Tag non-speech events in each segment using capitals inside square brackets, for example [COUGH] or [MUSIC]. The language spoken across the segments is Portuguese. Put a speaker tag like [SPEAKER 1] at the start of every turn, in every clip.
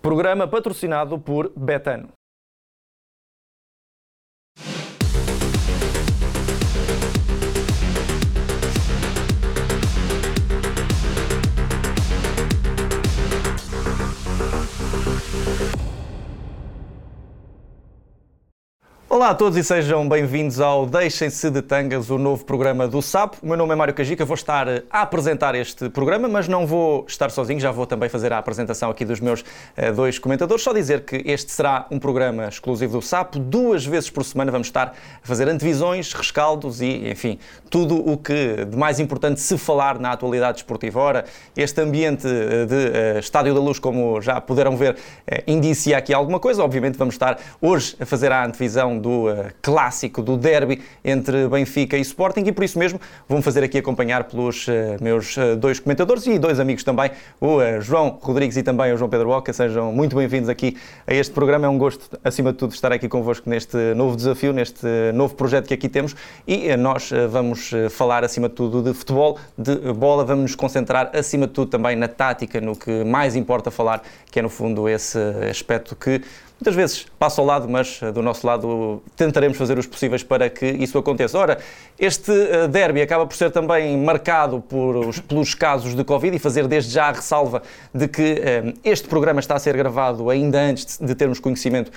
[SPEAKER 1] Programa patrocinado por Betano. Olá a todos e sejam bem-vindos ao Deixem-se de Tangas, o novo programa do SAP. O meu nome é Mário Cajica, vou estar a apresentar este programa, mas não vou estar sozinho, já vou também fazer a apresentação aqui dos meus uh, dois comentadores. Só dizer que este será um programa exclusivo do SAP. Duas vezes por semana vamos estar a fazer antevisões, rescaldos e, enfim, tudo o que de mais importante se falar na atualidade esportiva. Ora, este ambiente eh, de uh, Estádio da Luz, como já puderam ver, uh, indicia aqui alguma coisa. Obviamente vamos estar hoje a fazer a antevisão do uh, clássico, do derby entre Benfica e Sporting e por isso mesmo vou-me fazer aqui acompanhar pelos uh, meus uh, dois comentadores e dois amigos também, o João Rodrigues e também o João Pedro Boca. Sejam muito bem-vindos aqui a este programa. É um gosto, acima de tudo, estar aqui convosco neste novo desafio, neste novo projeto que aqui temos e nós vamos falar, acima de tudo, de futebol, de bola. Vamos nos concentrar, acima de tudo, também na tática, no que mais importa falar, que é, no fundo, esse aspecto que muitas vezes passa ao lado, mas eh, do nosso lado tentaremos fazer os possíveis para que isso aconteça. Ora, este eh, derby acaba por ser também marcado por os, pelos casos de Covid e fazer desde já a ressalva de que eh, este programa está a ser gravado ainda antes de termos conhecimento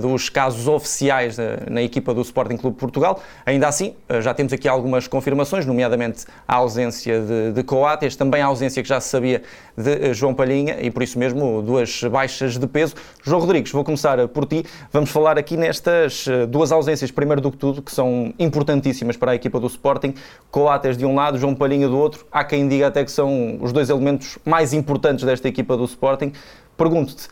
[SPEAKER 1] dos casos oficiais na equipa do Sporting Clube Portugal. Ainda assim, já temos aqui algumas confirmações, nomeadamente a ausência de, de Coates, também a ausência que já se sabia de João Palhinha e por isso mesmo duas baixas de peso. João Rodrigues, vou começar começar por ti. Vamos falar aqui nestas eh, duas ausências, primeiro do que tudo, que são importantíssimas para a equipa do Sporting. Coates de um lado, João Palhinha do outro. Há quem diga até que são os dois elementos mais importantes desta equipa do Sporting. Pergunto-te,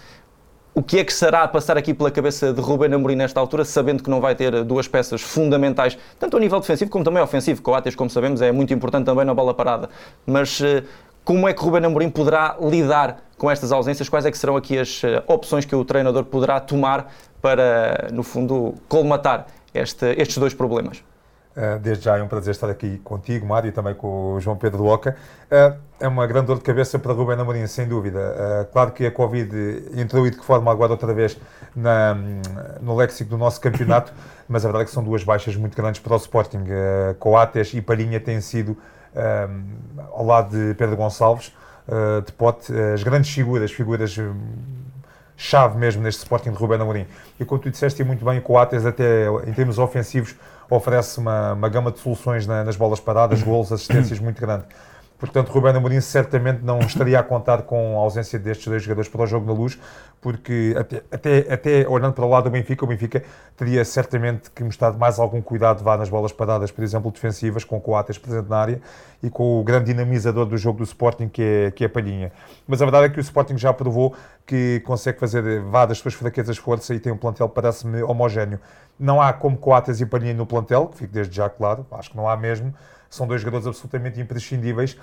[SPEAKER 1] o que é que será a passar aqui pela cabeça de Ruben Amorim nesta altura, sabendo que não vai ter duas peças fundamentais, tanto a nível defensivo como também ofensivo. Coates, como sabemos, é muito importante também na bola parada. Mas eh, como é que Ruben Amorim poderá lidar com estas ausências? Quais é que serão aqui as eh, opções que o treinador poderá tomar para, no fundo, colmatar este, estes dois problemas?
[SPEAKER 2] Uh, desde já é um prazer estar aqui contigo, Mário, e também com o João Pedro Oca. Uh, é uma grande dor de cabeça para Ruben Amorim, sem dúvida. Claro que a Covid entrou e de que forma agora outra vez na, no léxico do nosso campeonato, [LAUGHS] mas a verdade é que são duas baixas muito grandes para o Sporting. Coates e Palhinha têm sido ao lado de Pedro Gonçalves, uh, de Pote, as grandes figuras, figuras hum, chave mesmo neste Sporting de Rubén Amorim. E como tu disseste muito bem, o Coates até em termos ofensivos oferece uma, uma gama de soluções na, nas bolas paradas, golos, assistências muito grande. Portanto, Rubén Amorim certamente não estaria a contar com a ausência destes dois jogadores para o jogo na luz, porque até, até, até olhando para o lado do Benfica, o Benfica teria certamente que mostrar mais algum cuidado vá nas bolas paradas, por exemplo, defensivas, com o Coates presente na área e com o grande dinamizador do jogo do Sporting, que é, que é a Palhinha. Mas a verdade é que o Sporting já provou que consegue fazer vá das suas fraquezas força e tem um plantel, parece-me, homogéneo. Não há como Coates e Palhinha no plantel, que fique desde já claro, acho que não há mesmo são dois jogadores absolutamente imprescindíveis,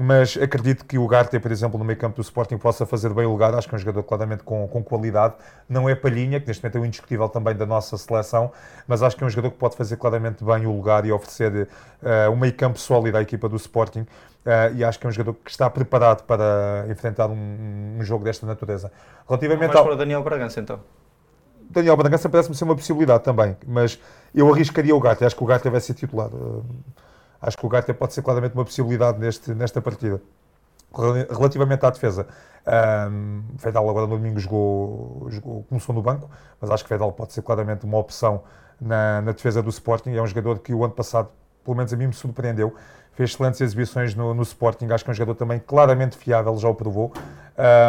[SPEAKER 2] mas acredito que o Garte, por exemplo, no meio campo do Sporting possa fazer bem o lugar, acho que é um jogador claramente com, com qualidade, não é Palhinha, que neste momento é o indiscutível também da nossa seleção, mas acho que é um jogador que pode fazer claramente bem o lugar e oferecer uh, um meio campo sólido à equipa do Sporting, uh, e acho que é um jogador que está preparado para enfrentar um, um jogo desta natureza.
[SPEAKER 1] Relativamente ao... para Daniel Bragança, então?
[SPEAKER 2] Daniel Bragança parece-me ser uma possibilidade também, mas eu arriscaria o Garte, acho que o Garte vai ser titular. Uh, acho que o Garte pode ser claramente uma possibilidade neste, nesta partida. Relativamente à defesa, um, Fedal agora no domingo jogou, jogou, começou no banco, mas acho que Fedal pode ser claramente uma opção na, na, defesa do Sporting. É um jogador que o ano passado, pelo menos a mim, me surpreendeu. Fez excelentes exibições no, no Sporting. Acho que é um jogador também claramente fiável, já o provou.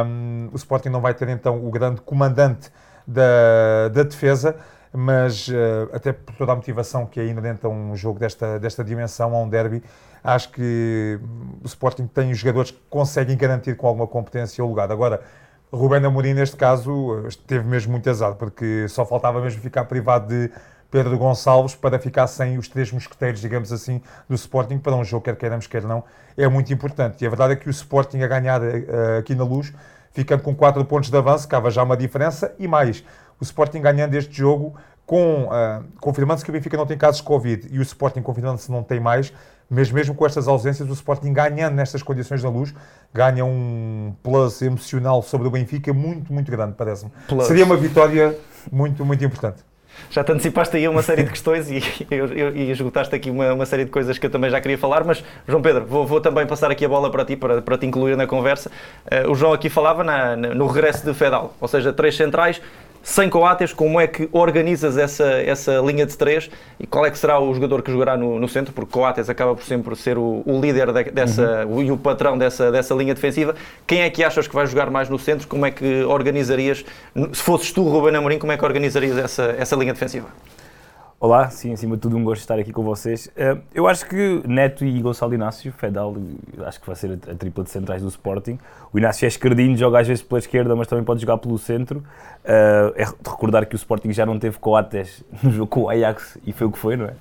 [SPEAKER 2] Um, o Sporting não vai ter então o grande comandante da, da defesa mas uh, até por toda a motivação que é inerente a um jogo desta, desta dimensão, a um derby, acho que o Sporting tem os jogadores que conseguem garantir com alguma competência o lugar. Agora, Rubén Amorim, neste caso, teve mesmo muito azar, porque só faltava mesmo ficar privado de Pedro Gonçalves para ficar sem os três mosqueteiros, digamos assim, do Sporting para um jogo, quer queiramos, quer não, é muito importante. E a verdade é que o Sporting a ganhar uh, aqui na luz, ficando com 4 pontos de avanço, cava já uma diferença e mais o Sporting ganhando este jogo com, uh, confirmando-se que o Benfica não tem casos de Covid e o Sporting confirmando-se não tem mais, mas mesmo com estas ausências, o Sporting ganhando nestas condições da luz, ganha um plus emocional sobre o Benfica muito, muito grande, parece-me. Seria uma vitória muito, muito importante.
[SPEAKER 1] Já te antecipaste aí uma série de questões e, [LAUGHS] e, esgotaste aqui uma, uma, série de coisas que eu também já queria falar, mas João Pedro, vou, vou também passar aqui a bola para ti, para, para te incluir na conversa. Uh, o João aqui falava na, no regresso de Fedal, ou seja, três centrais, sem Coates, como é que organizas essa, essa linha de três e qual é que será o jogador que jogará no, no centro? Porque Coates acaba por sempre ser o, o líder de, dessa, uhum. o, e o patrão dessa, dessa linha defensiva. Quem é que achas que vai jogar mais no centro? Como é que organizarias, se fosses tu, Ruben Amorim, como é que organizarias essa, essa linha defensiva?
[SPEAKER 3] Olá, sim, acima de tudo um gosto de estar aqui com vocês. Eh, eu acho que Neto e Gonçalo Inácio, Fedal, acho que vai ser a tripla de centrais do Sporting. O Inácio é esquerdinho, joga às vezes pela esquerda, mas também pode jogar pelo centro. Eh, é de recordar que o Sporting já não teve Coates [LAUGHS] no jogo com o Ajax e foi o que foi, não é?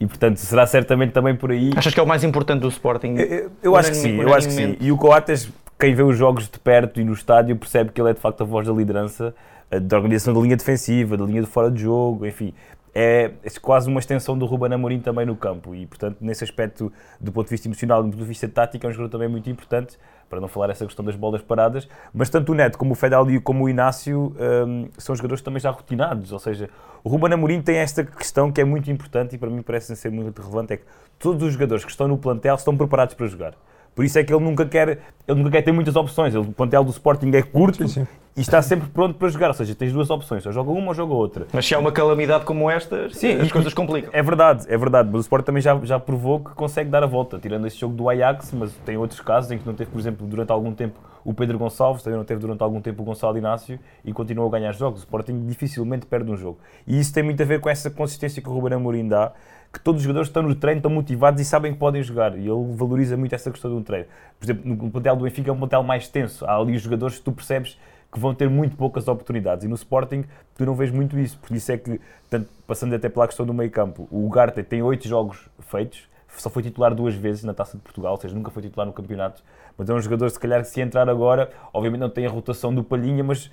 [SPEAKER 3] E portanto será certamente também por aí.
[SPEAKER 1] Achas que é o mais importante do Sporting?
[SPEAKER 3] Eu, eu acho que sim, eu acho que sim. E o Coates, quem vê os jogos de perto e no estádio, percebe que ele é de facto a voz da liderança eh, da organização da linha defensiva, da linha de fora de jogo, enfim é, quase uma extensão do Ruben Amorim também no campo. E, portanto, nesse aspecto, do ponto de vista emocional, do ponto de vista tático, é um jogador também muito importante, para não falar essa questão das bolas paradas, mas tanto o Neto como o Fedal e como o Inácio um, são jogadores também já rotinados, ou seja, o Ruben Amorim tem esta questão que é muito importante e para mim parece ser muito relevante, é que todos os jogadores que estão no plantel estão preparados para jogar. Por isso é que ele nunca quer, ele nunca quer ter muitas opções. Ele, o plantel do Sporting é curto sim, sim. e está sempre pronto para jogar. Ou seja, tens duas opções, ou joga uma ou joga outra.
[SPEAKER 1] Mas se há uma calamidade como esta, sim, as coisas complicam.
[SPEAKER 3] É verdade, é verdade. Mas o Sporting também já, já provou que consegue dar a volta, tirando esse jogo do Ajax, mas tem outros casos em que não teve, por exemplo, durante algum tempo o Pedro Gonçalves, também não teve durante algum tempo o Gonçalo Inácio e continuou a ganhar jogos. O Sporting dificilmente perde um jogo. E isso tem muito a ver com essa consistência que o Ruben Amorim dá que todos os jogadores estão no treino, estão motivados e sabem que podem jogar. E ele valoriza muito essa questão do treino. Por exemplo, no plantel do Benfica é um plantel mais tenso. Há ali os jogadores que tu percebes que vão ter muito poucas oportunidades. E no Sporting tu não vês muito isso. Por isso é que, tanto, passando até pela questão do meio campo, o Ugarte tem oito jogos feitos, só foi titular duas vezes na Taça de Portugal, ou seja, nunca foi titular no campeonato. Mas é um jogador, se calhar, que se entrar agora, obviamente não tem a rotação do Palhinha, mas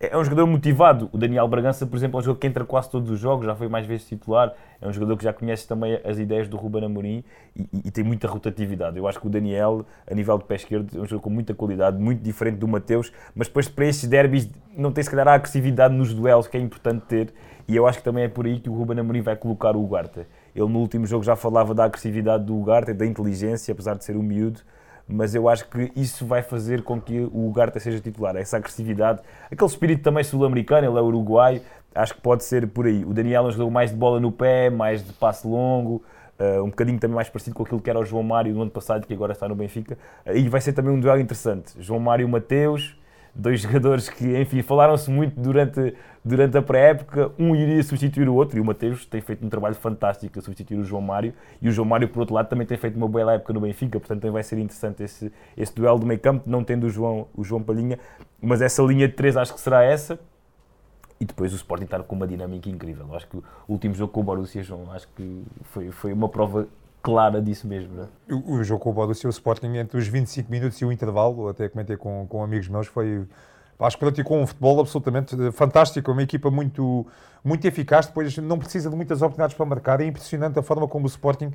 [SPEAKER 3] é um jogador motivado. O Daniel Bragança, por exemplo, é um jogador que entra quase todos os jogos, já foi mais vezes titular. É um jogador que já conhece também as ideias do Ruben Amorim e, e, e, tem muita rotatividade. Eu acho que o Daniel, a nível de pé esquerdo, é um jogador com muita qualidade, muito diferente do Mateus, mas depois para estes derbys não tem se calhar a agressividade nos duelos que é importante ter. E eu acho que também é por aí que o Ruben Amorim vai colocar o Ugarte. Ele no último jogo já falava da agressividade do Ugarte, da inteligência, apesar de ser um miúdo mas eu acho que isso vai fazer com que o Ugarte seja titular. Essa agressividade, aquele espírito também sul-americano, ele é uruguaio, acho que pode ser por aí. O Daniel é um jogador mais de bola no pé, mais de passe longo, uh, um bocadinho também mais parecido com aquilo que era o João Mário no ano passado, que agora está no Benfica. Uh, e vai ser também um duelo interessante. João Mário Mateus, dois [LAUGHS] jogadores que, enfim, falaram-se muito durante, durante a pré-época. Um iria substituir o outro e o Mateus tem feito um trabalho fantástico a substituir o João Mário. E o João Mário, por outro lado, também tem feito uma bela época no Benfica, portanto também vai ser interessante esse, esse duelo de meio campo, não tendo o João, o João Palhinha. Mas essa linha de três acho que será essa. E depois o Sporting está com uma dinâmica incrível. Acho que o último jogo com o Borussia, João, acho que foi, foi uma prova clara disso mesmo. Não é?
[SPEAKER 2] o, o, jogo com o Borussia, o Sporting, entre os 25 minutos e o intervalo, até comentei com, com amigos meus, foi. Acho que praticou um futebol absolutamente fantástico, uma equipa muito, muito eficaz, depois não precisa de muitas oportunidades para marcar, é impressionante a forma como o Sporting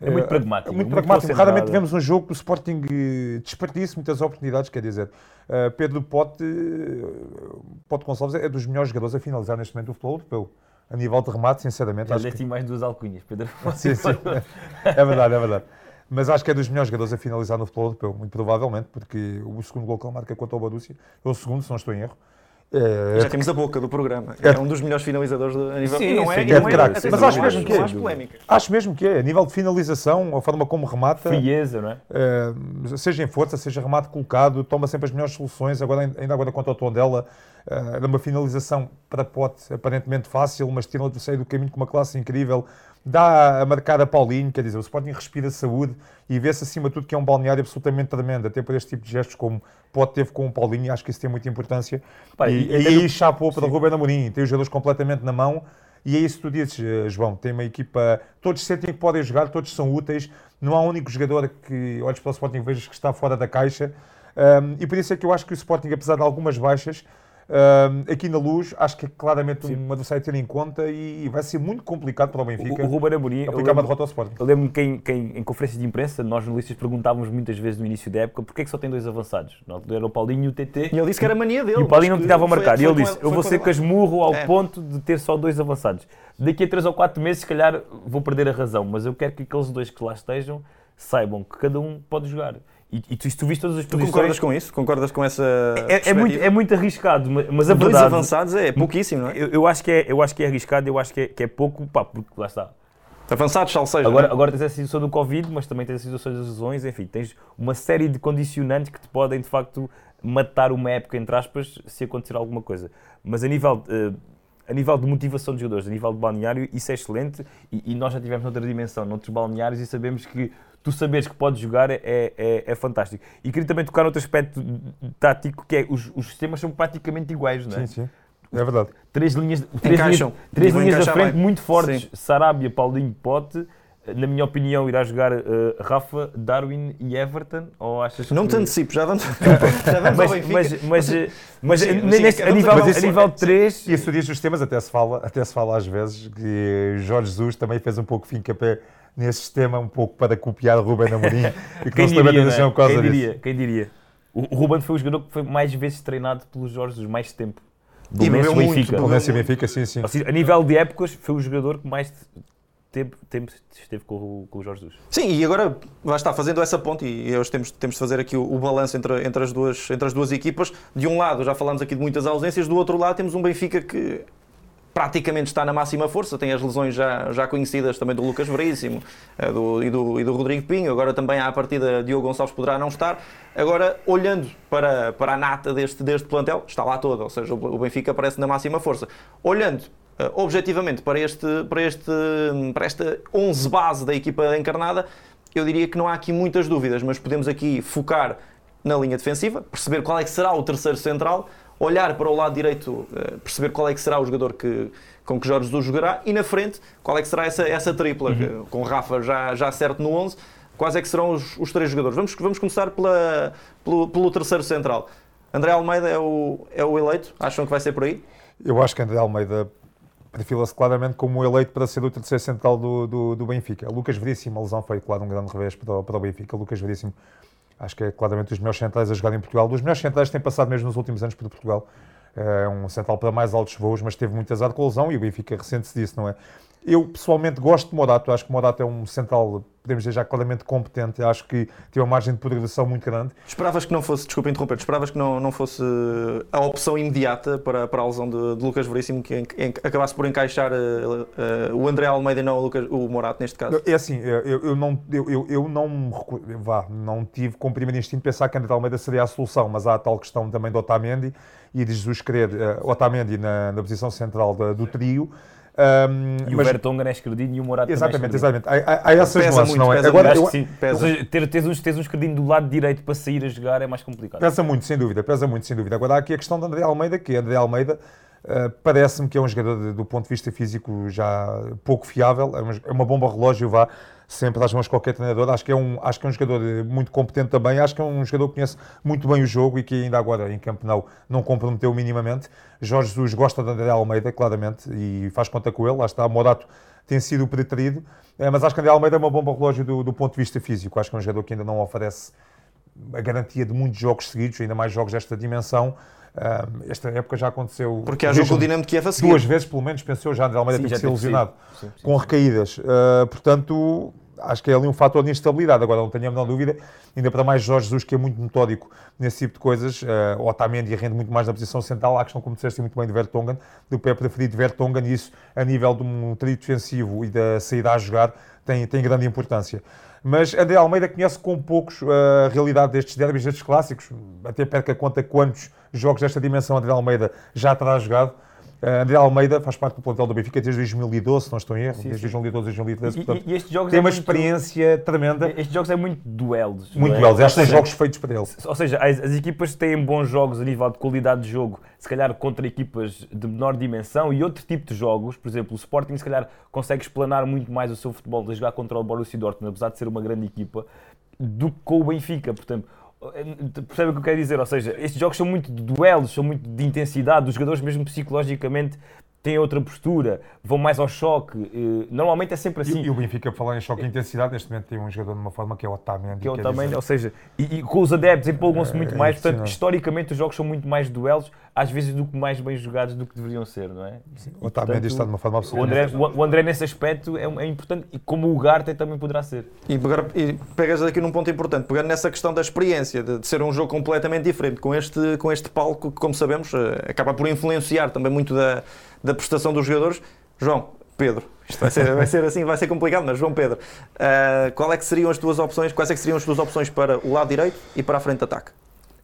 [SPEAKER 3] é muito pragmático.
[SPEAKER 2] É muito, muito pragmático. Raramente tivemos um jogo que o Sporting eh, desperdice muitas oportunidades, quer dizer. Uh, Pedro Pote, Pote Gonçalves é dos melhores jogadores a finalizar neste momento o futebol europeu a nível de remate, sinceramente.
[SPEAKER 3] Já acho que... mais duas alcunhas, Pedro. [LAUGHS]
[SPEAKER 2] sim, sim. É verdade, é verdade. Mas acho que é dos melhores jogadores a finalizar no futebol europeu, muito provavelmente, porque o segundo gol que ele marca contra o Borussia é o segundo, se não estou em erro.
[SPEAKER 1] É, Já temos a boca do programa. É, é um dos melhores finalizadores a nível.
[SPEAKER 2] Sim, não é, sim, é, não é, é, mas acho mesmo que é. Acho mesmo que é. A nível de finalização, a forma como remata.
[SPEAKER 3] Frieza, não é?
[SPEAKER 2] é? Seja em força, seja remate colocado, toma sempre as melhores soluções. Agora, ainda agora contra o Tondela, era eh, uma finalização para pote aparentemente fácil, mas tira o adversário do caminho com uma classe incrível. Dá a marcar a Paulinho, quer dizer, o Sporting respira saúde e vê-se acima de tudo que é um balneário absolutamente tremendo, até por este tipo de gestos como pode teve com o Paulinho, acho que isso tem muita importância. Pai, e, aí chapou para o Ruben Amorim, tem os jogadores completamente na mão. E é isso que tu dizes, eh, João. Tem uma equipa. Todos sentem que podem jogar, todos são úteis. Não há um único jogador que olhes para o Sporting e vejas que está fora da caixa. Um, e por isso é que eu acho que o Sporting, apesar de algumas baixas, Uh, aqui na luz, acho que é claramente Sim. um adversário a ter em conta e, vai ser muito complicado para o Benfica.
[SPEAKER 3] O, o Ruben Amorim
[SPEAKER 2] aplicar uma derrota ao Sporting.
[SPEAKER 3] Eu lembro-me que em, que em, em conferência de imprensa, nós jornalistas perguntávamos muitas vezes no início da época porquê é que só tem dois avançados. Não, era o Paulinho e o TT.
[SPEAKER 1] E ele disse que era mania dele.
[SPEAKER 3] E o Paulinho não estava a marcar. E ele disse: Eu vou ser casmurro ao é. ponto de ter só dois avançados. Daqui a três ou quatro meses, se calhar, vou perder a razão, mas eu quero que aqueles dois que lá estejam saibam que cada um pode jogar. E, e tu, tu viste todas as
[SPEAKER 1] tu posições... concordas com isso? Concordas com essa
[SPEAKER 3] é, é, muito, é muito arriscado, mas a
[SPEAKER 1] Dois
[SPEAKER 3] verdade...
[SPEAKER 1] avançados é pouquíssimo, não é?
[SPEAKER 3] Eu, eu, acho, que é, eu acho que é arriscado, eu acho que é, que é pouco, pá, porque lá está.
[SPEAKER 1] Avançados, sal seja.
[SPEAKER 3] Agora, é? agora tens a situação do Covid, mas também tens a situação das lesões, enfim, tens uma série de condicionantes que te podem, de facto, matar uma época, entre aspas, se acontecer alguma coisa. Mas a nível... Uh, a nível de motivação dos jogadores, a nível de balneário, isso é excelente e, e, nós já tivemos noutra dimensão, noutros balneários e sabemos que tu saberes que podes jogar é, é, é fantástico. E queria também tocar outro aspecto tático, que é os, os sistemas são praticamente iguais, não é?
[SPEAKER 2] Sim, sim. É verdade.
[SPEAKER 3] Três linhas, três linhas, três linhas da frente bem. muito fortes. Sim. Sarabia, Paulinho, Pote. Na minha opinião, irá jogar uh, Rafa, Darwin e Everton? Ou achas
[SPEAKER 1] não
[SPEAKER 3] que...
[SPEAKER 1] te antecipo, já vamos, [LAUGHS] [LAUGHS]
[SPEAKER 3] já vamos mas, mas, mas, mas, sim, neste, a, nível, mas isso, a nível 3...
[SPEAKER 2] E a dos sistemas até se, fala, até se fala às vezes que Jorge Jesus também fez um pouco fim capé nesse sistema um pouco para copiar o Ruben Amorim [LAUGHS] e que
[SPEAKER 3] quem não diria, se por causa quem diria, disso. Quem diria? O, Ruben foi o jogador que foi mais vezes treinado pelos Jorge, mais tempo.
[SPEAKER 2] Do Benfica. Benfica. Do Benfica, sim, sim.
[SPEAKER 3] Seja, a nível de épocas, foi o jogador que mais tempo, tempo esteve com o, com o Jorge Jesus.
[SPEAKER 1] Sim, e agora vai estar fazendo essa ponte e hoje temos, temos de fazer aqui o, o balanço entre, entre, as duas, entre as duas equipas. De um lado, já falamos aqui de muitas ausências, do outro lado temos um Benfica que praticamente está na máxima força, tem as lesões já, já conhecidas também do Lucas Veríssimo eh, do, e, do, e do Rodrigo Pinho, agora também à partida Diogo Gonçalves poderá não estar. Agora, olhando para, para a nata deste, deste plantel, está lá toda, ou seja, o Benfica aparece na máxima força. Olhando uh, objetivamente para, este, para, este, para esta 11 base da equipa encarnada, eu diria que não há aqui muitas dúvidas, mas podemos aqui focar na linha defensiva, perceber qual é que será o terceiro central, olhar para o lado direito, eh, perceber qual é que será o jogador que, com que Jorge Jesus jogará e na frente, qual é que será essa, essa tripla, uhum. com Rafa já, já certo no 11, quais é que serão os, os três jogadores. Vamos, vamos começar pela, pelo, pelo terceiro central. André Almeida é o, é o eleito? Acham que vai ser por aí?
[SPEAKER 2] Eu acho que André Almeida perfila-se claramente como o eleito para ser o terceiro central do, do, do Benfica. Lucas Veríssimo, a lesão foi, claro, um grande revés para o, para o Benfica. Lucas Veríssimo Acho que é claramente dos melhores centrais a jogar em Portugal. Dos melhores centrais que têm passado mesmo nos últimos anos por Portugal. É um central para mais altos voos, mas teve muito azar com a lesão e o Benfica recente-se disso, não é? Eu pessoalmente gosto de Morato, acho que Morato é um central, podemos dizer já claramente competente, acho que tem uma margem de progressão muito grande.
[SPEAKER 1] Esperavas que não fosse, desculpa interromper, esperavas que não, não fosse a opção imediata para, para a lesão de, de Lucas Veríssimo, que em, em, acabasse por encaixar uh, uh, o André Almeida e não o, Lucas, o Morato neste caso?
[SPEAKER 2] É assim, eu, eu, não, eu, eu, eu não, vá, não tive como primeiro instinto pensar que André Almeida seria a solução, mas há a tal questão também do Otamendi e de Jesus querer uh, Otamendi na, na posição central da, do trio.
[SPEAKER 3] Um, e mas... o Vertonghen é escredinho e o Morata
[SPEAKER 2] Exatamente, exatamente. Há, há, há essas pesa nuances, muito, não é? Agora,
[SPEAKER 3] eu... sim, pesa. Seja, ter, teres, um, teres um esquerdinho do lado direito para sair a jogar é mais complicado.
[SPEAKER 2] Pesa muito, sem dúvida, pesa muito, sem dúvida. Agora há aqui a questão de André Almeida, que André Almeida uh, parece-me que é um jogador de, do ponto de vista físico já pouco fiável, é uma, é uma bomba relógio, vá sempre às mãos de qualquer treinador. Acho que, é um, acho que é um jogador muito competente também. Acho que é um jogador que conhece muito bem o jogo e que ainda agora em campo não, não comprometeu minimamente. Jorge Jesus gosta de André Almeida, claramente, e faz conta com ele. Lá está, Morato tem sido preterido. É, mas acho que André Almeida é uma bomba relógio do, do ponto de vista físico. Acho que é um jogador que ainda não oferece a garantia de muitos jogos seguidos, ainda mais jogos desta dimensão. Uh, esta época já aconteceu.
[SPEAKER 1] Porque há jogo com o Dinamo de Kiev a seguir.
[SPEAKER 2] Duas vezes, pelo menos, pensou já André Almeida sim, que ser lesionado sim, sim, com recaídas. Uh, portanto, acho que é ali um fator de instabilidade. Agora, não tenho a menor dúvida, ainda para mais Jorge Jesus, que é muito metódico nesse tipo de coisas. Uh, Otamendi rende muito mais na posição central. A questão, como disseste muito bem, de Vertonghen, do pé preferido de Vertonghen, e isso, a nível de um trio defensivo e da saída a jogar, tem, tem grande importância. Mas André Almeida conhece com poucos a realidade destes derbys, destes clássicos. Até perca conta quantos jogos desta dimensão André Almeida já terá jogado. Uh, André Almeida faz parte do plantel do Benfica desde 2012, se não estou em erro, sim, desde 2012, 2013.
[SPEAKER 3] E, portanto, e estes jogos
[SPEAKER 2] tem é uma muito, experiência tremenda.
[SPEAKER 3] Estes jogos é muito duelos.
[SPEAKER 2] Muito é? duelos, estes são jogos feitos para ele.
[SPEAKER 3] Ou seja, as, as, equipas têm bons jogos a nível de qualidade de jogo, se calhar contra equipas de menor dimensão e outro tipo de jogos, por exemplo, o Sporting se calhar consegue explanar muito mais o seu futebol de jogar contra o Borussia Dortmund, apesar de ser uma grande equipa, do que com o Benfica. Portanto, Percebe o que eu quero dizer? Ou seja, estes jogos são muito de duelos, são muito de intensidade, os jogadores mesmo psicologicamente têm outra postura, vão mais ao choque. Eh, normalmente é sempre assim.
[SPEAKER 2] E, e o Benfica, falar em choque e intensidade, neste momento tem um jogador de uma forma que é o Otamendi.
[SPEAKER 3] Que é o Otamendi, ou seja, e, e, com os adeptos empolgam-se muito é, mais, portanto, historicamente os jogos são muito mais duelos, às vezes do que mais bem jogados do que deveriam ser, não é?
[SPEAKER 2] o Otamendi está de uma forma absoluta.
[SPEAKER 3] O André, o, André nesse aspecto é, é, importante, e como o Garte também poderá ser.
[SPEAKER 1] E, pegar, e pegas aqui num ponto importante, pegando nessa questão da experiência, de, de, ser um jogo completamente diferente, com este, com este palco que, como sabemos, eh, acaba por influenciar também muito da da prestação dos jogadores. João, Pedro, isto vai ser, vai ser assim, vai ser complicado, mas João Pedro, uh, qual é que seriam as tuas opções, quais é que seriam as tuas opções para o lado direito e para a frente de ataque?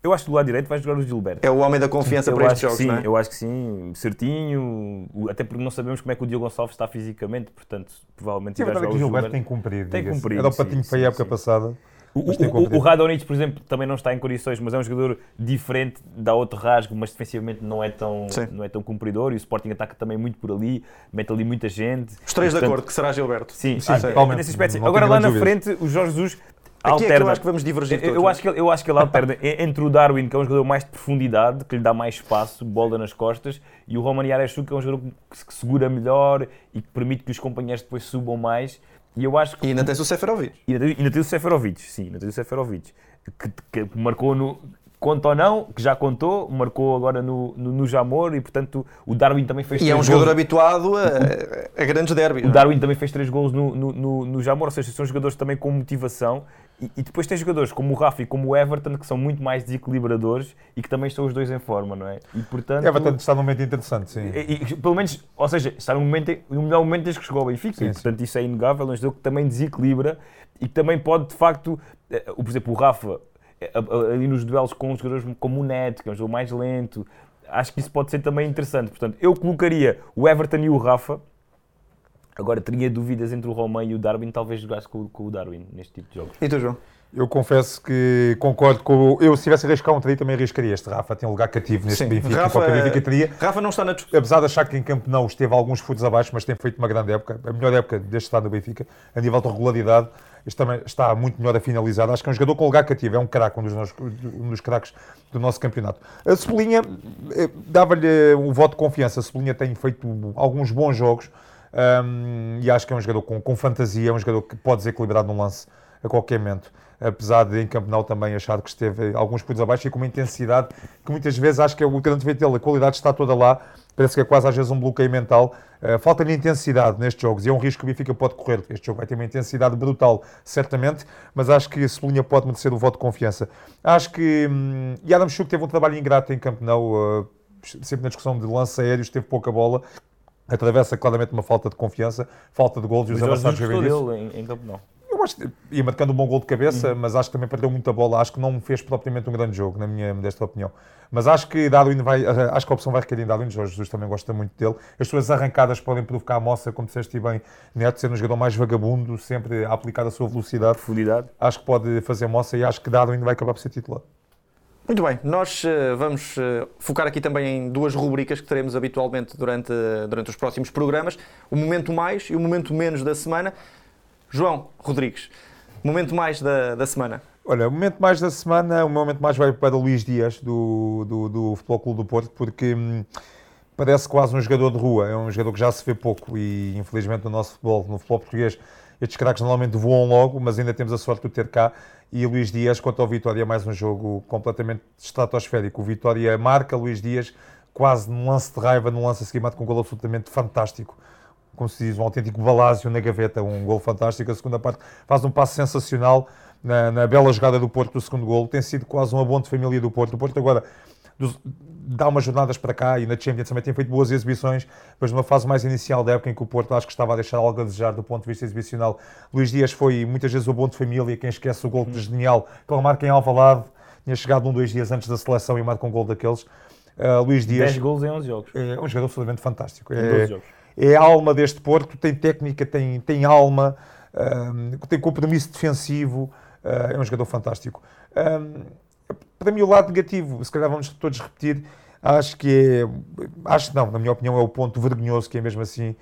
[SPEAKER 3] Eu acho que do lado direito vai jogar o Gilberto.
[SPEAKER 1] É o homem da confiança
[SPEAKER 3] eu
[SPEAKER 1] para estes jogos,
[SPEAKER 3] sim,
[SPEAKER 1] não é?
[SPEAKER 3] Eu acho que sim, certinho, até porque não sabemos como é que o Diogo Gonçalves está fisicamente, portanto, provavelmente
[SPEAKER 2] irá jogar o Gilberto. Gilberto tem cumprido.
[SPEAKER 3] Tem cumprido.
[SPEAKER 2] Era o patinho para a época sim. passada.
[SPEAKER 3] O, o, o Radonjic, por exemplo, também não está em condições, mas é um jogador diferente, dá outro rasgo, mas defensivamente não é tão, não é tão cumpridor. E o Sporting ataca também muito por ali, mete ali muita gente.
[SPEAKER 1] Os três de acordo, que será Gilberto.
[SPEAKER 3] Sim, sim, sim. Ah. Agora lá na frente, o Jorge Jesus
[SPEAKER 1] Aqui alterna. É que eu acho que vamos divergir
[SPEAKER 3] eu, eu, acho que, eu acho que ele alterna entre o Darwin, que é um jogador mais de profundidade, que lhe dá mais espaço, bola nas costas, e o Roman Yarescu, que é um jogador que segura melhor e que permite que os companheiros depois subam mais.
[SPEAKER 1] E eu acho que. E ainda tens o Seferovic.
[SPEAKER 3] E ainda, ainda tens o Seferovic, sim, ainda tens o Seferovic. Que, que marcou no. Conta ou não, que já contou, marcou agora no, no, no Jamor e, portanto, o Darwin também fez
[SPEAKER 1] E é um jogador habituado a, a grandes derbys.
[SPEAKER 3] O é? Darwin também fez três gols no, no, no, Jamor, ou seja, são jogadores também com motivação. E, e, depois tem jogadores como o Rafa e como o Everton que são muito mais desequilibradores e que também estão os dois em forma, não é? E
[SPEAKER 2] portanto. Everton está num momento interessante, sim.
[SPEAKER 3] E, e, pelo menos, ou seja, está no, momento, no melhor momento desde que chegou ao Benfica. Sim, e, portanto, isso é inegável. É um jogador que também desequilibra e que também pode, de facto, eh, por exemplo, o Rafa ali nos duelos com jogadores como o Neto, que é um jogo mais lento. Acho que isso pode ser também interessante. Portanto, eu colocaria o Everton e o Rafa. Agora, teria dúvidas entre o Romão e o Darwin, talvez jogasse com, com o Darwin neste tipo de jogos.
[SPEAKER 1] E tu, João?
[SPEAKER 2] Eu confesso que concordo com. Eu, se tivesse a arriscar um tri, também arriscaria. Este Rafa tem um lugar cativo neste Sim. Benfica.
[SPEAKER 1] Rafa,
[SPEAKER 2] Benfica
[SPEAKER 1] teria. Rafa não está na discussão.
[SPEAKER 2] Apesar de achar que em campo não esteve alguns futos abaixo, mas tem feito uma grande época. A melhor época deste estado do Benfica, a nível de regularidade. Este também está muito melhor a finalizar. Acho que é um jogador com lugar cativo. É um craque, um dos, um dos craques do nosso campeonato. A Cebolinha, eh, dava-lhe um voto de confiança. A Cebolinha tem feito alguns bons jogos. Um, e acho que é um jogador com, com fantasia, é um jogador que pode desequilibrar num lance a qualquer momento apesar de em Campeonato também achar que esteve alguns pontos abaixo e com uma intensidade que muitas vezes acho que é o grande defeito dele, a qualidade está toda lá, parece que é quase às vezes um bloqueio mental. Uh, Falta-lhe intensidade nestes jogos e é um risco que o Benfica pode correr. Este jogo vai ter uma intensidade brutal, certamente, mas acho que a Cebolinha pode merecer o voto de confiança. Acho que. Hum, e Adam Schuch teve um trabalho ingrato em Camp Nou, uh, sempre na discussão de lance aéreos, teve pouca bola. Atravessa claramente uma falta de confiança, falta de golos e os avançados
[SPEAKER 3] vivem disso. Em, em Camp Nou
[SPEAKER 2] eu acho que ia marcando um bom gol de cabeça, uhum. mas acho que também perdeu muita bola. Acho que não fez propriamente um grande jogo, na minha modesta opinião. Mas acho que Darwin vai, eh, acho que a opção vai requerer em Darwin. Jorge Jesus também gosta muito dele. As suas arrancadas podem provocar a moça, como disseste bem, Neto, sendo um jogador mais vagabundo, sempre a aplicar a sua velocidade.
[SPEAKER 3] Profundidade.
[SPEAKER 2] Acho que pode fazer moça e acho que Darwin vai acabar por ser titular.
[SPEAKER 1] Muito bem, nós uh, vamos uh, focar aqui também em duas rubricas que teremos habitualmente durante, durante os próximos programas: o momento mais e o momento menos da semana. João Rodrigues, momento mais da, da semana.
[SPEAKER 2] Olha, o momento mais da semana, o meu momento mais vai para o Luís Dias, do, do, do Futebol Clube do Porto, porque hum, parece quase um jogador de rua, é um jogador que já se vê pouco e infelizmente no nosso futebol, no futebol português, estes craques normalmente voam logo, mas ainda temos a sorte de ter cá. E o Luís Dias, quanto ao Vitória, mais um jogo completamente estratosférico. O Vitória marca, Luís Dias, quase num lance de raiva, num lance a seguir, com um gol absolutamente fantástico como se diz, um autêntico balásio na gaveta, um gol fantástico. A segunda parte faz um passo sensacional na, na bela jogada do Porto do segundo gol. Tem sido quase um abono de família do Porto. O Porto agora dá umas jornadas para cá e na Champions também tem feito boas exibições, mas numa fase mais inicial da época em que o Porto acho que estava a deixar algo a desejar do ponto de vista exibicional. Luís Dias foi muitas vezes o bom de família, quem esquece o gol de genial que ele marca em Alvalade, tinha chegado um, dois dias antes da seleção e marca um gol daqueles. Uh, Luís Dias...
[SPEAKER 3] 10 gols em 11 jogos.
[SPEAKER 2] É um jogador absolutamente fantástico.
[SPEAKER 3] É, 12 jogos
[SPEAKER 2] é a alma deste Porto, tem técnica, tem, tem alma, um, tem compromisso defensivo, uh, é um jogador fantástico. Um, para mim, o lado negativo, se calhar vamos todos repetir, acho que é, acho não, na minha opinião, é o ponto vergonhoso que é mesmo assim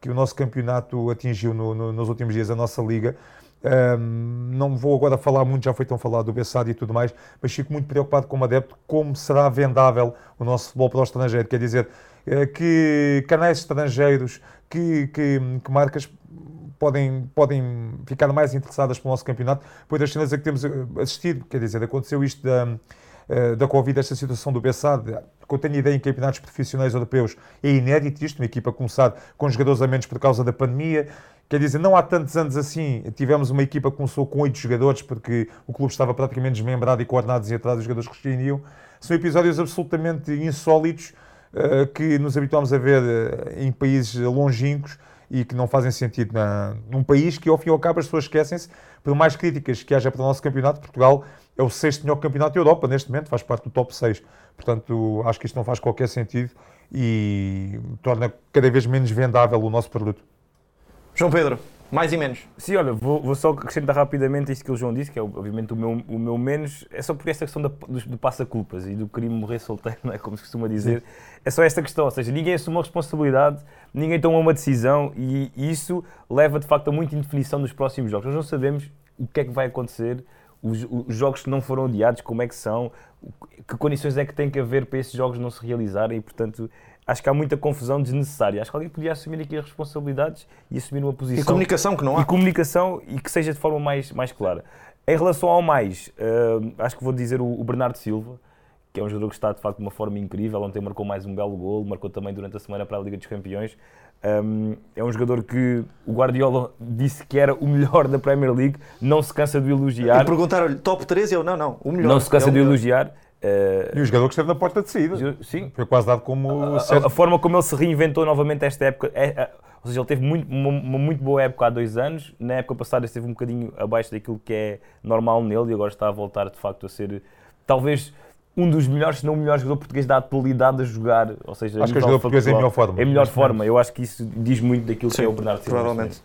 [SPEAKER 2] que o nosso campeonato atingiu no, no, nos últimos dias, a nossa liga. Um, não vou agora falar muito, já foi tão falado do Bessade e tudo mais, mas fico muito preocupado como adepto como será vendável o nosso futebol para o estrangeiro. Quer dizer, eh, que canais estrangeiros, que, que, que marcas podem, podem ficar mais interessadas pelo nosso campeonato, pois das cenas a que temos eh, assistido, quer dizer, aconteceu isto da, eh, da Covid, esta situação do Bessade, que eu tenho ideia em campeonatos profissionais europeus, é inédito isto, uma equipa começar com jogadores a menos por causa da pandemia, Quer dizer, não há tantos anos assim, tivemos uma equipa que começou com oito jogadores, porque o clube estava praticamente desmembrado e coordenados e atrás dos jogadores que rescindiam. São episódios absolutamente insólitos uh, que nos habituamos a ver em países longínquos e que não fazem sentido na, num país que, ao fim e ao cabo, as pessoas esquecem-se, por mais críticas que haja para o nosso campeonato, Portugal é o sexto melhor campeonato da Europa, neste momento, faz parte do top 6. Portanto, acho que isto não faz qualquer sentido e torna cada vez menos vendável o nosso produto.
[SPEAKER 1] João Pedro, mais e menos.
[SPEAKER 3] Sim, olha, vou, vou, só acrescentar rapidamente isto que o João disse, que é obviamente o meu, o meu menos, é só por esta questão da, do, do passa-culpas e do crime morrer solteiro, não é? como se costuma dizer. É só esta questão, ou seja, ninguém assume uma responsabilidade, ninguém toma uma decisão e, e isso leva de facto a muita indefinição dos próximos jogos. Nós não sabemos o que é que vai acontecer, os, os jogos que não foram adiados, como é que são, que condições é que tem que haver para esses jogos não se realizarem e, portanto, acho que há muita confusão desnecessária. Acho que alguém podia assumir aqui as responsabilidades e assumir uma posição.
[SPEAKER 1] E comunicação que não há.
[SPEAKER 3] E comunicação e que seja de forma mais, mais clara. Em relação ao mais, uh, acho que vou dizer o, o, Bernardo Silva, que é um jogador que está de facto de uma forma incrível. Ontem marcou mais um belo gol, marcou também durante a semana para a Liga dos Campeões. Um, é um jogador que o Guardiola disse que era o melhor da Premier League, não se cansa de elogiar.
[SPEAKER 1] E perguntaram-lhe top 3 e eu, não, não, o melhor.
[SPEAKER 3] Não se cansa
[SPEAKER 1] é
[SPEAKER 3] de elogiar.
[SPEAKER 2] Uh, e o jogador que esteve na porta de saída.
[SPEAKER 3] Sim.
[SPEAKER 2] Foi quase dado como.
[SPEAKER 3] A, a, a, forma como ele se reinventou novamente esta época. É, é, ou seja, ele teve muito, uma, uma, muito boa época há dois anos. Na época passada esteve um bocadinho abaixo daquilo que é normal nele e agora está a voltar de facto a ser talvez um dos melhores, se não o melhor jogador português da atualidade a jogar. Ou seja,
[SPEAKER 2] acho que o jogador português é em melhor forma.
[SPEAKER 3] Em melhor forma. Eu acho que isso diz muito daquilo Sim, que é o Bernardo
[SPEAKER 1] Silva. Provavelmente.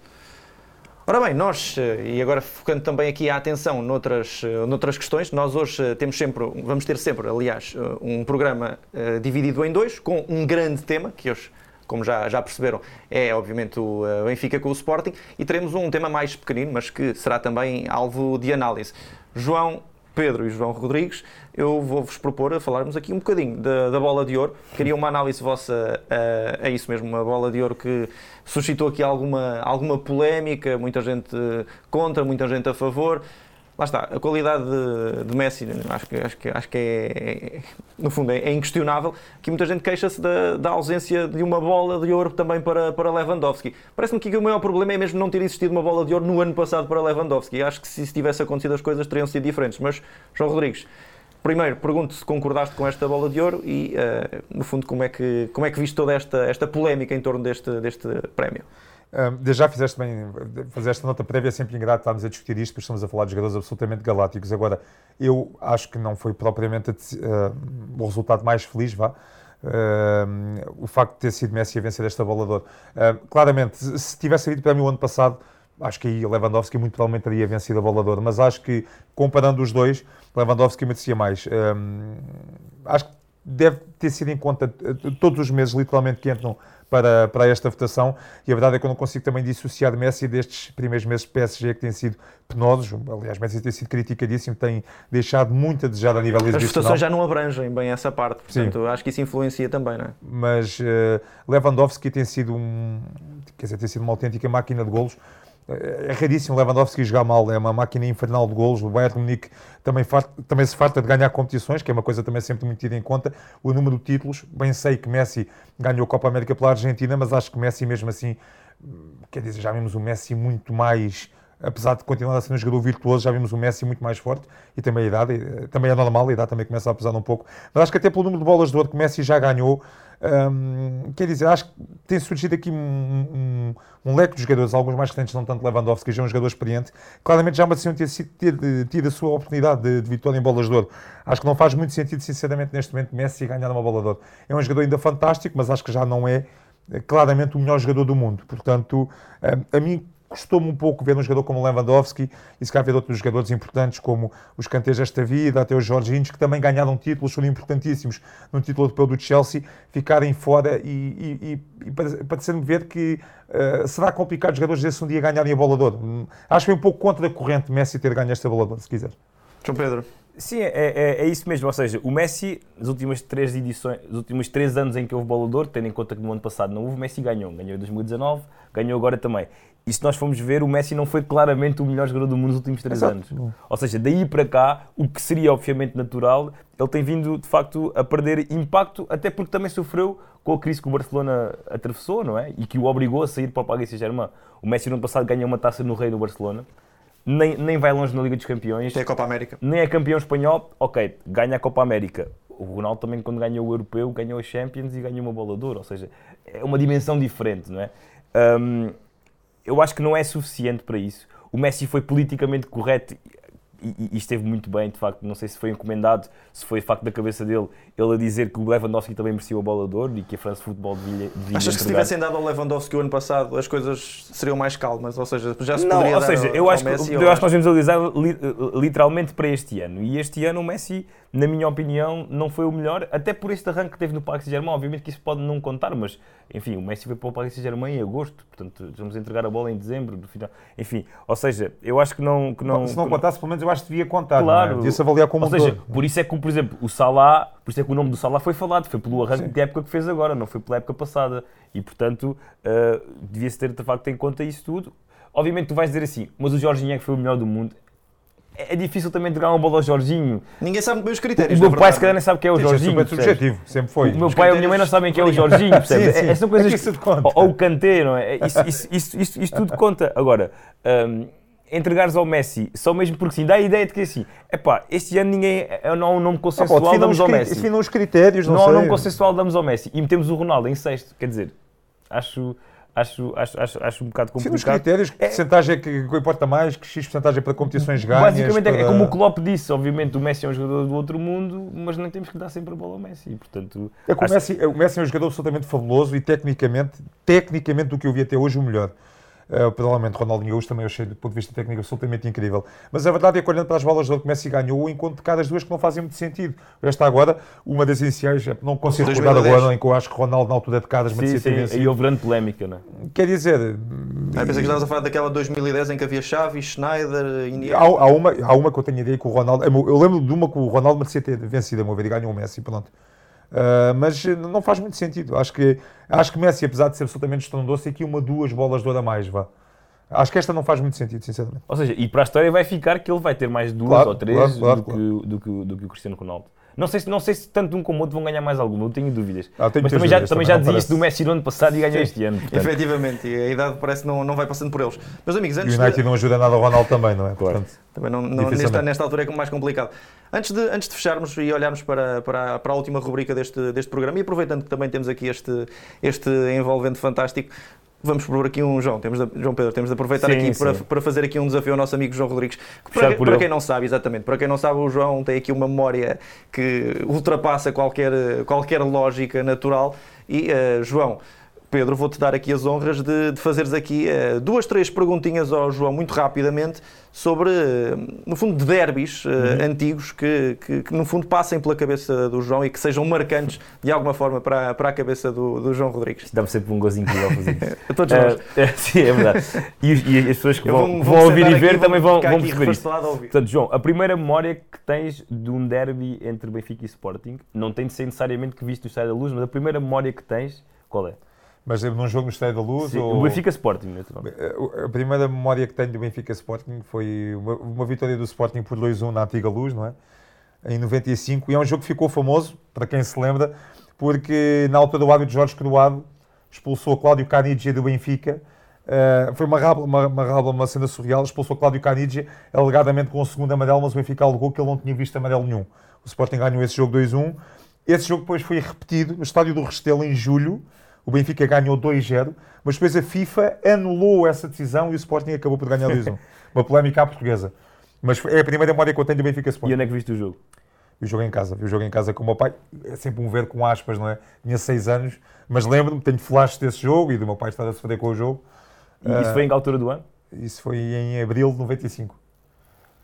[SPEAKER 1] Ora bem, nós, eh, e agora focando também aqui a atenção noutras, eh, noutras questões, nós hoje eh, temos sempre, vamos ter sempre, aliás, um programa dividido em dois, com um grande tema, que hoje, como já, já perceberam, é obviamente o Benfica com o Sporting, e teremos um tema mais pequenino, mas que será também alvo de análise. João, Pedro e João Rodrigues, eu vou-vos propor a falarmos aqui um bocadinho da, da bola de ouro. Queria uma análise vossa a, a, isso mesmo, uma bola de ouro que suscitou aqui alguma, alguma polémica, muita gente contra, muita gente a favor. Lá está, a qualidade de, de Messi, acho que, acho que, acho que é, é no fundo, é, é, inquestionável. Que muita gente queixa-se da, da, ausência de uma bola de ouro também para, para Lewandowski. Parece-me que o maior problema é mesmo não ter existido uma bola de ouro no ano passado para Lewandowski. Acho que se isso tivesse acontecido as coisas teriam sido diferentes. Mas, João Rodrigues, Primeiro, pergunto se concordaste com esta bola de ouro e, uh, no fundo, como é que, como é que viste toda esta, esta polémica em torno deste, deste prémio?
[SPEAKER 2] Um, já fizeste bem, fazer esta nota prévia sempre ingrato estarmos a discutir isto, porque estamos a falar de jogadores absolutamente galácticos. Agora, eu acho que não foi propriamente uh, o resultado mais feliz, vá. Uh, o facto de ter sido Messi a vencer esta bola de ouro. Uh, claramente, se tivesse havido para mim o ano passado, acho que aí Lewandowski muito provavelmente teria vencido a bola de ouro, mas acho que, comparando os dois, Lewandowski merecia mais. Acho que deve ter sido em conta eh, todos os meses, literalmente, que entram para, para esta votação. E a verdade é que eu não consigo também dissociar Messi destes primeiros meses de PSG que têm sido penosos. Aliás, Messi tem sido criticadíssimo, tem deixado muito a desejar a nível exibicional.
[SPEAKER 1] As votações já não abrangem bem essa parte, portanto, Sim. acho que isso influencia também, não é?
[SPEAKER 2] Mas uh, Lewandowski tem sido um, quer dizer, tem sido uma autêntica máquina de golos. É raríssimo Lewandowski jogar mal, é uma máquina infernal de golos. O Bayern Munique também, também se farta de ganhar competições, que é uma coisa também sempre muito tida em conta. O número de títulos, bem sei que Messi ganhou a Copa América pela Argentina, mas acho que Messi mesmo assim, quer dizer, já vimos o Messi muito mais apesar de continuar a ser um jogador virtuoso, já vimos o Messi muito mais forte e também a idade, eh, também é normal, a idade também começa a pesar um pouco. Mas acho que até pelo número de bolas de ouro que Messi já ganhou, hum, quer dizer, acho que tem surgido aqui um, um, um, leque de jogadores, alguns mais recentes, não tanto Lewandowski, já é um jogador experiente, claramente já mereciam ter, tido a sua oportunidade de, de, vitória em bolas de ouro. Acho que não faz muito sentido, sinceramente, neste momento, Messi ganhar uma bola de ouro. É um jogador ainda fantástico, mas acho que já não é claramente o melhor jogador do mundo. Portanto, a mim custou-me um pouco ver um jogador como Lewandowski e se calhar ver outros jogadores importantes como os Kantés desta vida, até os Jorginhos, que também ganharam títulos, foram importantíssimos no título europeu do Chelsea, ficarem fora e, e, e, e parecer-me ver que uh, será complicado os jogadores desse um dia ganharem a bola de ouro. Hum, acho que foi um pouco contra a corrente Messi ter ganho esta bola de ouro, se quiser.
[SPEAKER 1] João Pedro.
[SPEAKER 3] Sim, é, é, é, isso mesmo. Ou seja, o Messi, nas últimas três edições, nos últimos três anos em que houve bola de ouro, tendo em conta que no ano passado não houve, o Messi ganhou. Ganhou em 2019, ganhou agora também. E se nós formos ver, o Messi não foi claramente o melhor jogador do mundo nos últimos três Exato. anos. Ou seja, daí para cá, o que seria obviamente natural, ele tem vindo de facto a perder impacto, até porque também sofreu com a crise que o Barcelona atravessou, não é? E que o obrigou a sair para o Paris Saint-Germain. O Messi no ano passado ganhou uma taça no Rei no Barcelona nem, nem vai longe na Liga dos Campeões.
[SPEAKER 1] Tem a Copa América.
[SPEAKER 3] Nem é campeão espanhol, ok, ganha a Copa América. O Ronaldo também, quando ganhou o Europeu, ganhou a Champions e ganhou uma bola de ouro. Ou seja, é uma dimensão diferente, não é? Um, eu acho que não é suficiente para isso. O Messi foi politicamente correto e, e, esteve muito bem, de facto. Não sei se foi encomendado, se foi de facto da cabeça dele, ele a dizer que o Lewandowski também merecia o bola de ouro e que a França Futebol devia, devia
[SPEAKER 1] Achas que se tivessem dado ao Lewandowski o ano passado, as coisas seriam mais calmas? Ou seja, já se
[SPEAKER 3] não,
[SPEAKER 1] poderia
[SPEAKER 3] ou seja, eu acho, Messi, que, eu acho que nós vamos analisar literalmente para este ano. E este ano o Messi na minha opinião, não foi o melhor, até por este arranque que teve no Paris Saint-Germain. Obviamente que isso pode não contar, mas, enfim, o Messi foi para o Paris Saint-Germain em agosto, portanto, vamos entregar a bola em dezembro, no final. Enfim, ou seja, eu acho que não... Que não
[SPEAKER 2] Se não contasse, pelo menos eu acho que devia contar,
[SPEAKER 3] claro,
[SPEAKER 2] é? Devia-se avaliar como
[SPEAKER 3] Ou
[SPEAKER 2] um
[SPEAKER 3] seja,
[SPEAKER 2] todo.
[SPEAKER 3] por isso é que, por exemplo, o Salah, por isso é que o nome do Salah foi falado, foi pelo arranque Sim. de época que fez agora, não foi pela época passada. E, portanto, uh, devia-se ter, de facto, em conta isso tudo. Obviamente tu vais dizer assim, mas o Jorginho é que foi o melhor do mundo é difícil também entregar uma bola ao Jorginho.
[SPEAKER 1] Ninguém sabe bem os critérios.
[SPEAKER 3] O meu pai, se calhar, nem sabe quem é o
[SPEAKER 2] sim,
[SPEAKER 3] Jorginho.
[SPEAKER 2] É super subjetivo, sempre foi.
[SPEAKER 3] O meu os pai e a minha mãe não sabem quem é o Jorginho, percebe? [LAUGHS] sim, sim. É, são coisas. É que ou, ou, o Kanté, não é? Isso, isso, isso, isso, isso tudo conta. Agora, um, entregares ao Messi só mesmo porque sim, dá a ideia de que assim, é pá, este ano ninguém, é, não há um nome consensual, ah, pô, damos ao Messi.
[SPEAKER 2] Definam os critérios, não,
[SPEAKER 3] não
[SPEAKER 2] há
[SPEAKER 3] um nome consensual, damos ao Messi. E metemos o Ronaldo em sexto, quer dizer, acho acho, acho, acho, acho um bocado complicado.
[SPEAKER 2] Sim, os critérios, que é, porcentagem é que importa mais, que X porcentagem é para competições ganhas.
[SPEAKER 3] Basicamente
[SPEAKER 2] para...
[SPEAKER 3] é como o Klopp disse, obviamente o Messi é um jogador do outro mundo, mas nem temos que dar sempre a bola ao Messi, portanto...
[SPEAKER 2] É que o, Messi, o Messi é um jogador absolutamente fabuloso e tecnicamente, tecnicamente do que eu vi até hoje o melhor. Uh, provavelmente Ronaldinho Gaúcho também eu achei do ponto de vista técnico absolutamente incrível. Mas a verdade é que olhando para as bolas de ouro que Messi ganhou, encontro de cada duas que não fazem muito sentido. Esta agora, uma das iniciais, não consigo recordar agora, em que eu acho que Ronaldo na altura de cada
[SPEAKER 3] sim, sim, sim, E houve grande polémica, não é?
[SPEAKER 2] Quer dizer...
[SPEAKER 1] Ah, pensei que estavas a falar daquela 2010 em que havia Xavi, Schneider, Iniesta.
[SPEAKER 2] Há, há, uma, há uma que eu tenho ideia que o Ronaldo... Eu lembro de uma que o Ronaldo merecia ter vencido, a meu ver, e ganhou o Messi, pronto. Uh, mas não faz muito sentido. Acho que, acho que Messi, apesar de ser absolutamente estrondoso, tem aqui uma, duas bolas de ouro a mais, vá. Acho que esta não faz muito sentido, sinceramente.
[SPEAKER 3] Ou seja, e para a história vai ficar que ele vai ter mais duas claro, ou três claro, claro, do, que, do, que, do que o Cristiano Ronaldo. Não sei, se, não sei se tanto um como o outro vão ganhar mais alguma, eu tenho dúvidas. Ah, tenho Mas também já, também já dizia isto do Messi no ano passado e ganhou este ano.
[SPEAKER 1] Portanto. Efetivamente, e a idade parece que não, não vai passando por eles. Meus amigos,
[SPEAKER 2] antes. E o United de... não ajuda nada ao Ronaldo também, não é?
[SPEAKER 1] Claro. Portanto, também não, não nesta, nesta altura é mais complicado. Antes de, antes de fecharmos e olharmos para, para, para a última rubrica deste, deste programa, e aproveitando que também temos aqui este, este envolvente fantástico, vamos por aqui um João, temos de, João Pedro, temos de aproveitar sim, aqui para, para, fazer aqui um desafio ao nosso amigo João Rodrigues. Que para, para quem não sabe, exatamente, para quem não sabe, o João tem aqui uma memória que ultrapassa qualquer, qualquer lógica natural. E, uh, João, Pedro, vou-te dar aqui as honras de, de fazeres aqui uh, duas, três perguntinhas ao João, muito rapidamente, sobre, uh, no fundo, de derbys uh, uhum. antigos que, que, que, no fundo, passem pela cabeça do João e que sejam marcantes, de alguma forma, para, para a cabeça do, do João Rodrigues.
[SPEAKER 3] Dá-me sempre um gozinho que [LAUGHS] eu fazer
[SPEAKER 1] A todos nós.
[SPEAKER 3] sim, é verdade. E, e, as pessoas que vão, vão, vão ouvir e ver também vão, vão perceber isto. Portanto, João, a primeira memória que tens de um derby entre Benfica e Sporting, não tem de ser necessariamente que viste o Estádio da Luz, mas a primeira memória que tens, qual é?
[SPEAKER 2] Mas num jogo no Estádio da Luz?
[SPEAKER 3] Sim,
[SPEAKER 2] ou...
[SPEAKER 3] o Benfica Sporting, naturalmente.
[SPEAKER 2] A primeira memória que tenho do Benfica Sporting foi uma, uma vitória do Sporting por 2-1 na antiga Luz, não é? Em 95. E é um jogo que ficou famoso, para quem se lembra, porque na altura do árbitro Jorge Croado expulsou Cláudio Canidia do Benfica. Uh, foi uma rábula, uma, uma, uma cena surreal. Expulsou Cláudio Canidia, alegadamente com o segundo amarelo, mas o Benfica alegou que ele não tinha visto amarelo nenhum. O Sporting ganhou esse jogo 2-1. Esse jogo depois foi repetido no estádio do Restelo em julho o Benfica ganhou 2-0, mas depois a FIFA anulou essa decisão e o Sporting acabou por ganhar 2-1. [LAUGHS] Uma polémica à portuguesa. Mas é a primeira memória que eu tenho do Benfica Sporting.
[SPEAKER 3] E onde é que viste o jogo?
[SPEAKER 2] O jogo em casa. Vi o jogo em casa com o meu pai. É sempre um ver com aspas, não é? Tinha 6 anos, mas lembro-me, tenho flashes desse jogo e do meu pai estar a sofrer com o jogo.
[SPEAKER 3] E isso uh, foi em que altura do ano?
[SPEAKER 2] Isso foi em abril de 95.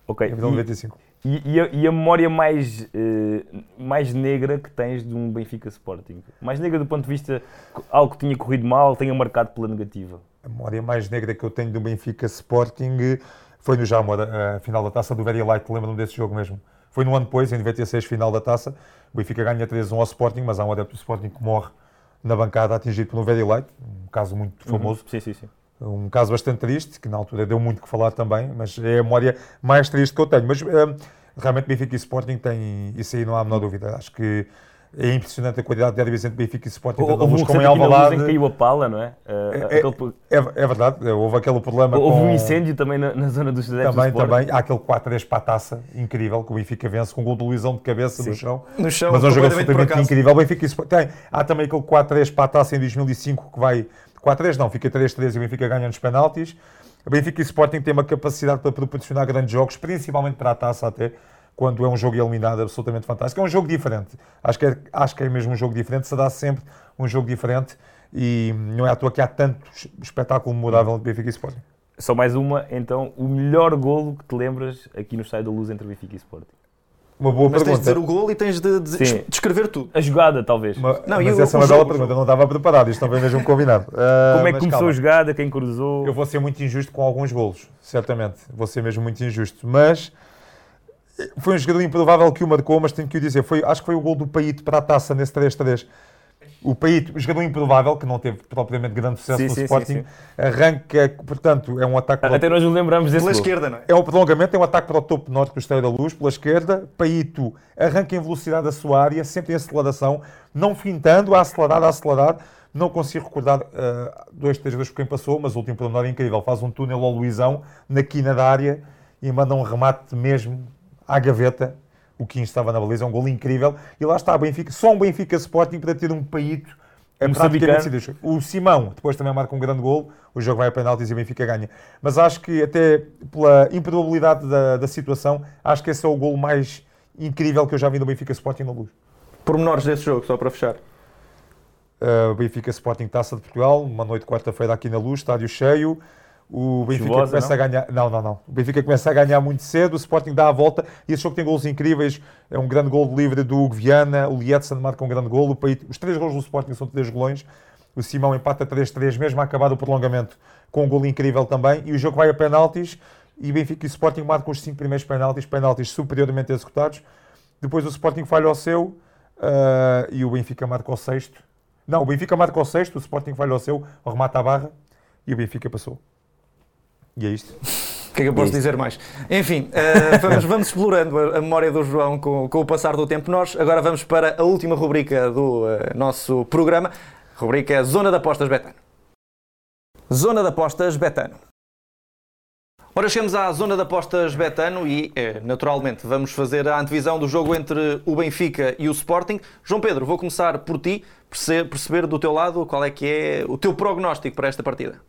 [SPEAKER 3] Ok.
[SPEAKER 2] Abril de 95.
[SPEAKER 3] E, e, a, e a memória mais, eh, mais negra que tens de um Benfica Sporting? Mais negra do ponto de vista algo que tinha corrido mal, tenha marcado pela negativa?
[SPEAKER 2] A memória mais negra que eu tenho do Benfica Sporting foi no Jamor, a final da taça do Very Light, lembro-me desse jogo mesmo. Foi no ano depois, em 96, final da taça. O Benfica ganha 3-1 ao Sporting, mas há um adepto do Sporting que morre na bancada atingido por um Very Light, um caso muito
[SPEAKER 3] Uhum.
[SPEAKER 2] famoso.
[SPEAKER 3] Sim, sim, sim.
[SPEAKER 2] Um caso bastante triste, que na altura deu muito que falar também, mas é a memória mais triste que eu tenho. Mas hum, realmente Benfica e Sporting têm, isso aí não há a menor dúvida. Acho que é impressionante a quantidade de derbys entre Benfica e Sporting,
[SPEAKER 3] Houve
[SPEAKER 2] luz
[SPEAKER 3] um
[SPEAKER 2] como em
[SPEAKER 3] na luz em
[SPEAKER 2] Alvalade.
[SPEAKER 3] que caiu a pala, não é? Uh,
[SPEAKER 2] É-
[SPEAKER 3] aquele-
[SPEAKER 2] É, é verdade, houve aquele problema
[SPEAKER 3] houve
[SPEAKER 2] com...
[SPEAKER 3] um incêndio também na, na zona dos adeptos
[SPEAKER 2] Também,
[SPEAKER 3] do Sporting.
[SPEAKER 2] também. Há aquele 4-3 para a taça, incrível, que o Benfica vence com um gol de Luizão de cabeça no
[SPEAKER 3] Sim.
[SPEAKER 2] chão.
[SPEAKER 1] No chão,
[SPEAKER 2] Mas é um jogo absolutamente incrível. O Benfica e Sport- tem. Há também aquele 4-3 para a taça em 2005 que vai. 4-3 não, fica 3-3 e o Benfica ganha nos penaltis. O Benfica e Sporting têm uma capacidade para proporcionar grandes jogos, principalmente para a taça até, quando é um jogo eliminado absolutamente fantástico. É um jogo diferente. Acho que é, acho que é mesmo um jogo diferente, será sempre um jogo diferente e não é à toa que há tanto espetáculo memorável entre Benfica e Sporting.
[SPEAKER 3] Só mais uma, então, o melhor golo que te lembras aqui no Estádio da Luz entre Benfica e Sporting?
[SPEAKER 2] Uma boa
[SPEAKER 1] Mas tens de
[SPEAKER 2] pergunta.
[SPEAKER 1] dizer o gol e tens de, de
[SPEAKER 3] Sim.
[SPEAKER 1] descrever tudo.
[SPEAKER 3] A jogada, talvez.
[SPEAKER 2] Uma-
[SPEAKER 1] Não, e
[SPEAKER 2] mas
[SPEAKER 1] o-
[SPEAKER 2] essa é uma bela pergunta, eu não estava preparado, isto não foi mesmo combinado. Ah, [LAUGHS]
[SPEAKER 3] Como é que
[SPEAKER 2] mas
[SPEAKER 3] começou
[SPEAKER 2] calma.
[SPEAKER 3] a jogada? Quem cruzou?
[SPEAKER 2] Eu vou ser muito injusto com alguns golos, certamente. Vou ser mesmo muito injusto. Mas foi um jogador improvável que o marcou, mas tenho que o dizer. Foi, acho que foi o gol do Paíto para a taça nesse 3-3. O Paíto, o jogador improvável, que não teve propriamente grande sucesso
[SPEAKER 3] Sim,
[SPEAKER 2] no
[SPEAKER 3] sim,
[SPEAKER 2] Sporting,
[SPEAKER 3] sim.
[SPEAKER 2] arranca, portanto, é um ataque para o-
[SPEAKER 3] Até nós nos lembramos desse
[SPEAKER 1] Pela
[SPEAKER 3] golo.
[SPEAKER 1] esquerda, não é?
[SPEAKER 2] é um prolongamento, é um ataque para o topo norte do Esteio da Luz, pela esquerda. Paíto arranca em velocidade da sua área, sempre em aceleração, não fintando, a acelerar, a acelerar. Não consigo recordar ah, dois, três vezes por quem passou, mas o último pormenor é incrível. Faz um túnel ao Luizão, na quina da área, e manda um remate mesmo à gaveta. O Quinho estava na baliza, é um gol incrível. E lá está, Benfica, só um Benfica Sporting para ter um Paíto é praticamente. O Simão depois também marca um grande gol, o jogo vai a penaltis e o Benfica ganha. Mas acho que até pela improbabilidade da, da situação, acho que esse é o gol mais incrível que eu já vi no Benfica Sporting na luz.
[SPEAKER 1] Pormenores desse jogo, só para fechar.
[SPEAKER 2] Uh, Benfica Sporting Taça de Portugal, uma noite quarta-feira aqui na luz, estádio cheio. O Benfica
[SPEAKER 3] Chuvosa,
[SPEAKER 2] começa
[SPEAKER 3] não?
[SPEAKER 2] a ganhar. Não, não, não. O Benfica começa a ganhar muito cedo, o Sporting dá a volta e esse jogo tem gols incríveis. É um grande gol de livre do Hugo Viana, o Lietzen marca um grande gol. O Paíto- Os três gols do Sporting são três golões. O Simão empata 3-3, mesmo a acabar o prolongamento, com um gol incrível também. E o jogo vai a penaltis e Benfica e Sporting marcam os cinco primeiros penaltis, penaltis superiormente executados. Depois o Sporting falha o seu uh, e o Benfica marca o sexto. Não, o Benfica marca o sexto, o Sporting falha o seu, remata a barra e o Benfica passou. E é isto.
[SPEAKER 1] O que é que eu posso dizer mais? Enfim, eh, [LAUGHS] vamos, vamos explorando a, a memória do João com, com o passar do tempo. Nós agora vamos para a última rubrica do eh, nosso programa. Rubrica Zona de Apostas Betano. Zona de Apostas Betano. Ora, chegamos à Zona de Apostas Betano e, eh, naturalmente, vamos fazer a antevisão do jogo entre o Benfica e o Sporting. João Pedro, vou começar por ti, perce- perceber do teu lado qual é que é o teu prognóstico para esta partida.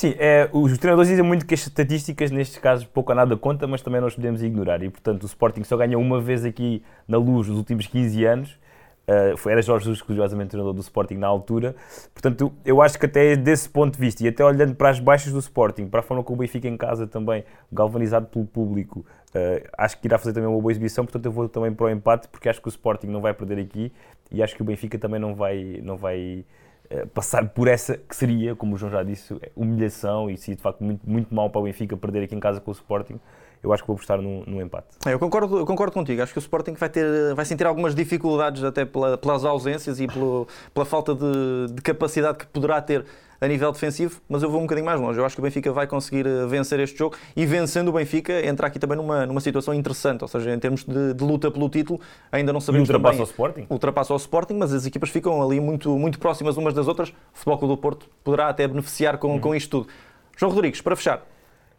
[SPEAKER 3] Sim, é, os treinadores dizem muito que as estatísticas nestes casos pouco ou nada conta, mas também nós podemos ignorar. E, portanto, o Sporting só ganha uma vez aqui na luz nos últimos 15 anos. Uh, era Jorge Jesus, curiosamente, treinador do Sporting na altura. Portanto, eu acho que até desse ponto de vista, e até olhando para as baixas do Sporting, para a forma como o Benfica em casa também, galvanizado pelo público, uh, acho que irá fazer também uma boa exibição. Portanto, eu vou também para o empate, porque acho que o Sporting não vai perder aqui e acho que o Benfica também não vai, não vai passar por essa que seria, como o João já disse, humilhação e se de facto muito, muito mal para o Benfica perder aqui em casa com o Sporting, eu acho que vou apostar num, num empate.
[SPEAKER 1] É, Eu concordo, eu concordo contigo. Acho que o Sporting vai, ter, vai sentir algumas dificuldades até pela- pelas ausências e pelo- pela falta de, de capacidade que poderá ter a nível defensivo, mas eu vou um bocadinho mais longe. Eu acho que o Benfica vai conseguir eh, vencer este jogo e vencendo o Benfica entra aqui também numa, numa situação interessante, ou seja, em termos de, de luta pelo título, ainda não
[SPEAKER 3] E
[SPEAKER 1] sabemos
[SPEAKER 3] ultrapassa
[SPEAKER 1] também
[SPEAKER 3] o Sporting?
[SPEAKER 1] ultrapassa o Sporting, mas as equipas ficam ali muito, muito próximas umas das outras. O Futebol Clube do Porto poderá até beneficiar com, com isto tudo. João Rodrigues, para fechar.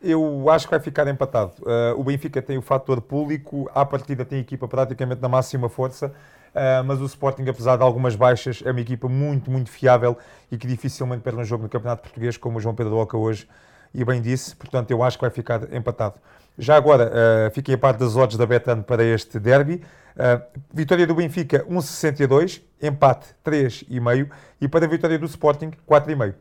[SPEAKER 2] Eu acho que vai ficar empatado. Uh, o Benfica tem o fator público, à partida tem a equipa praticamente na máxima força, uh, mas o Sporting, apesar de algumas baixas, é uma equipa muito, muito fiável e que dificilmente perde um jogo no Campeonato Português, como o João Pedro Oca hoje e bem disse. Portanto, eu acho que vai ficar empatado. Já agora, uh, fiquem a parte das odds da Betano para este derby. Uh, vitória do Benfica, 1,62. Empate, 3,5. E para a vitória do Sporting, 4,5.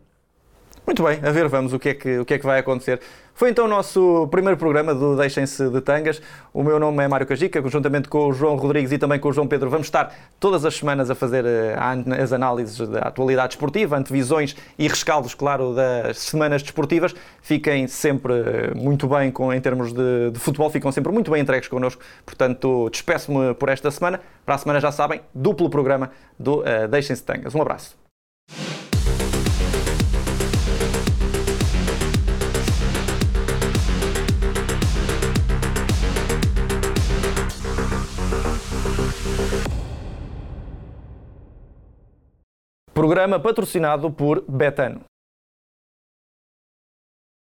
[SPEAKER 1] Muito bem, a ver, vamos o que é que, o que, é que vai acontecer. Foi então o nosso primeiro programa do Deixem-se de Tangas. O meu nome é Mário Cajica, juntamente com o João Rodrigues e também com o João Pedro. Vamos estar todas as semanas a fazer eh, as análises da atualidade esportiva, antevisões e rescaldos, claro, das semanas desportivas. Fiquem sempre eh, muito bem com, em termos de, de futebol, ficam sempre muito bem entregues connosco. Portanto, despeço-me por esta semana. Para a semana, já sabem, duplo programa do uh, Deixem-se de Tangas. Um abraço. Programa patrocinado por Betano.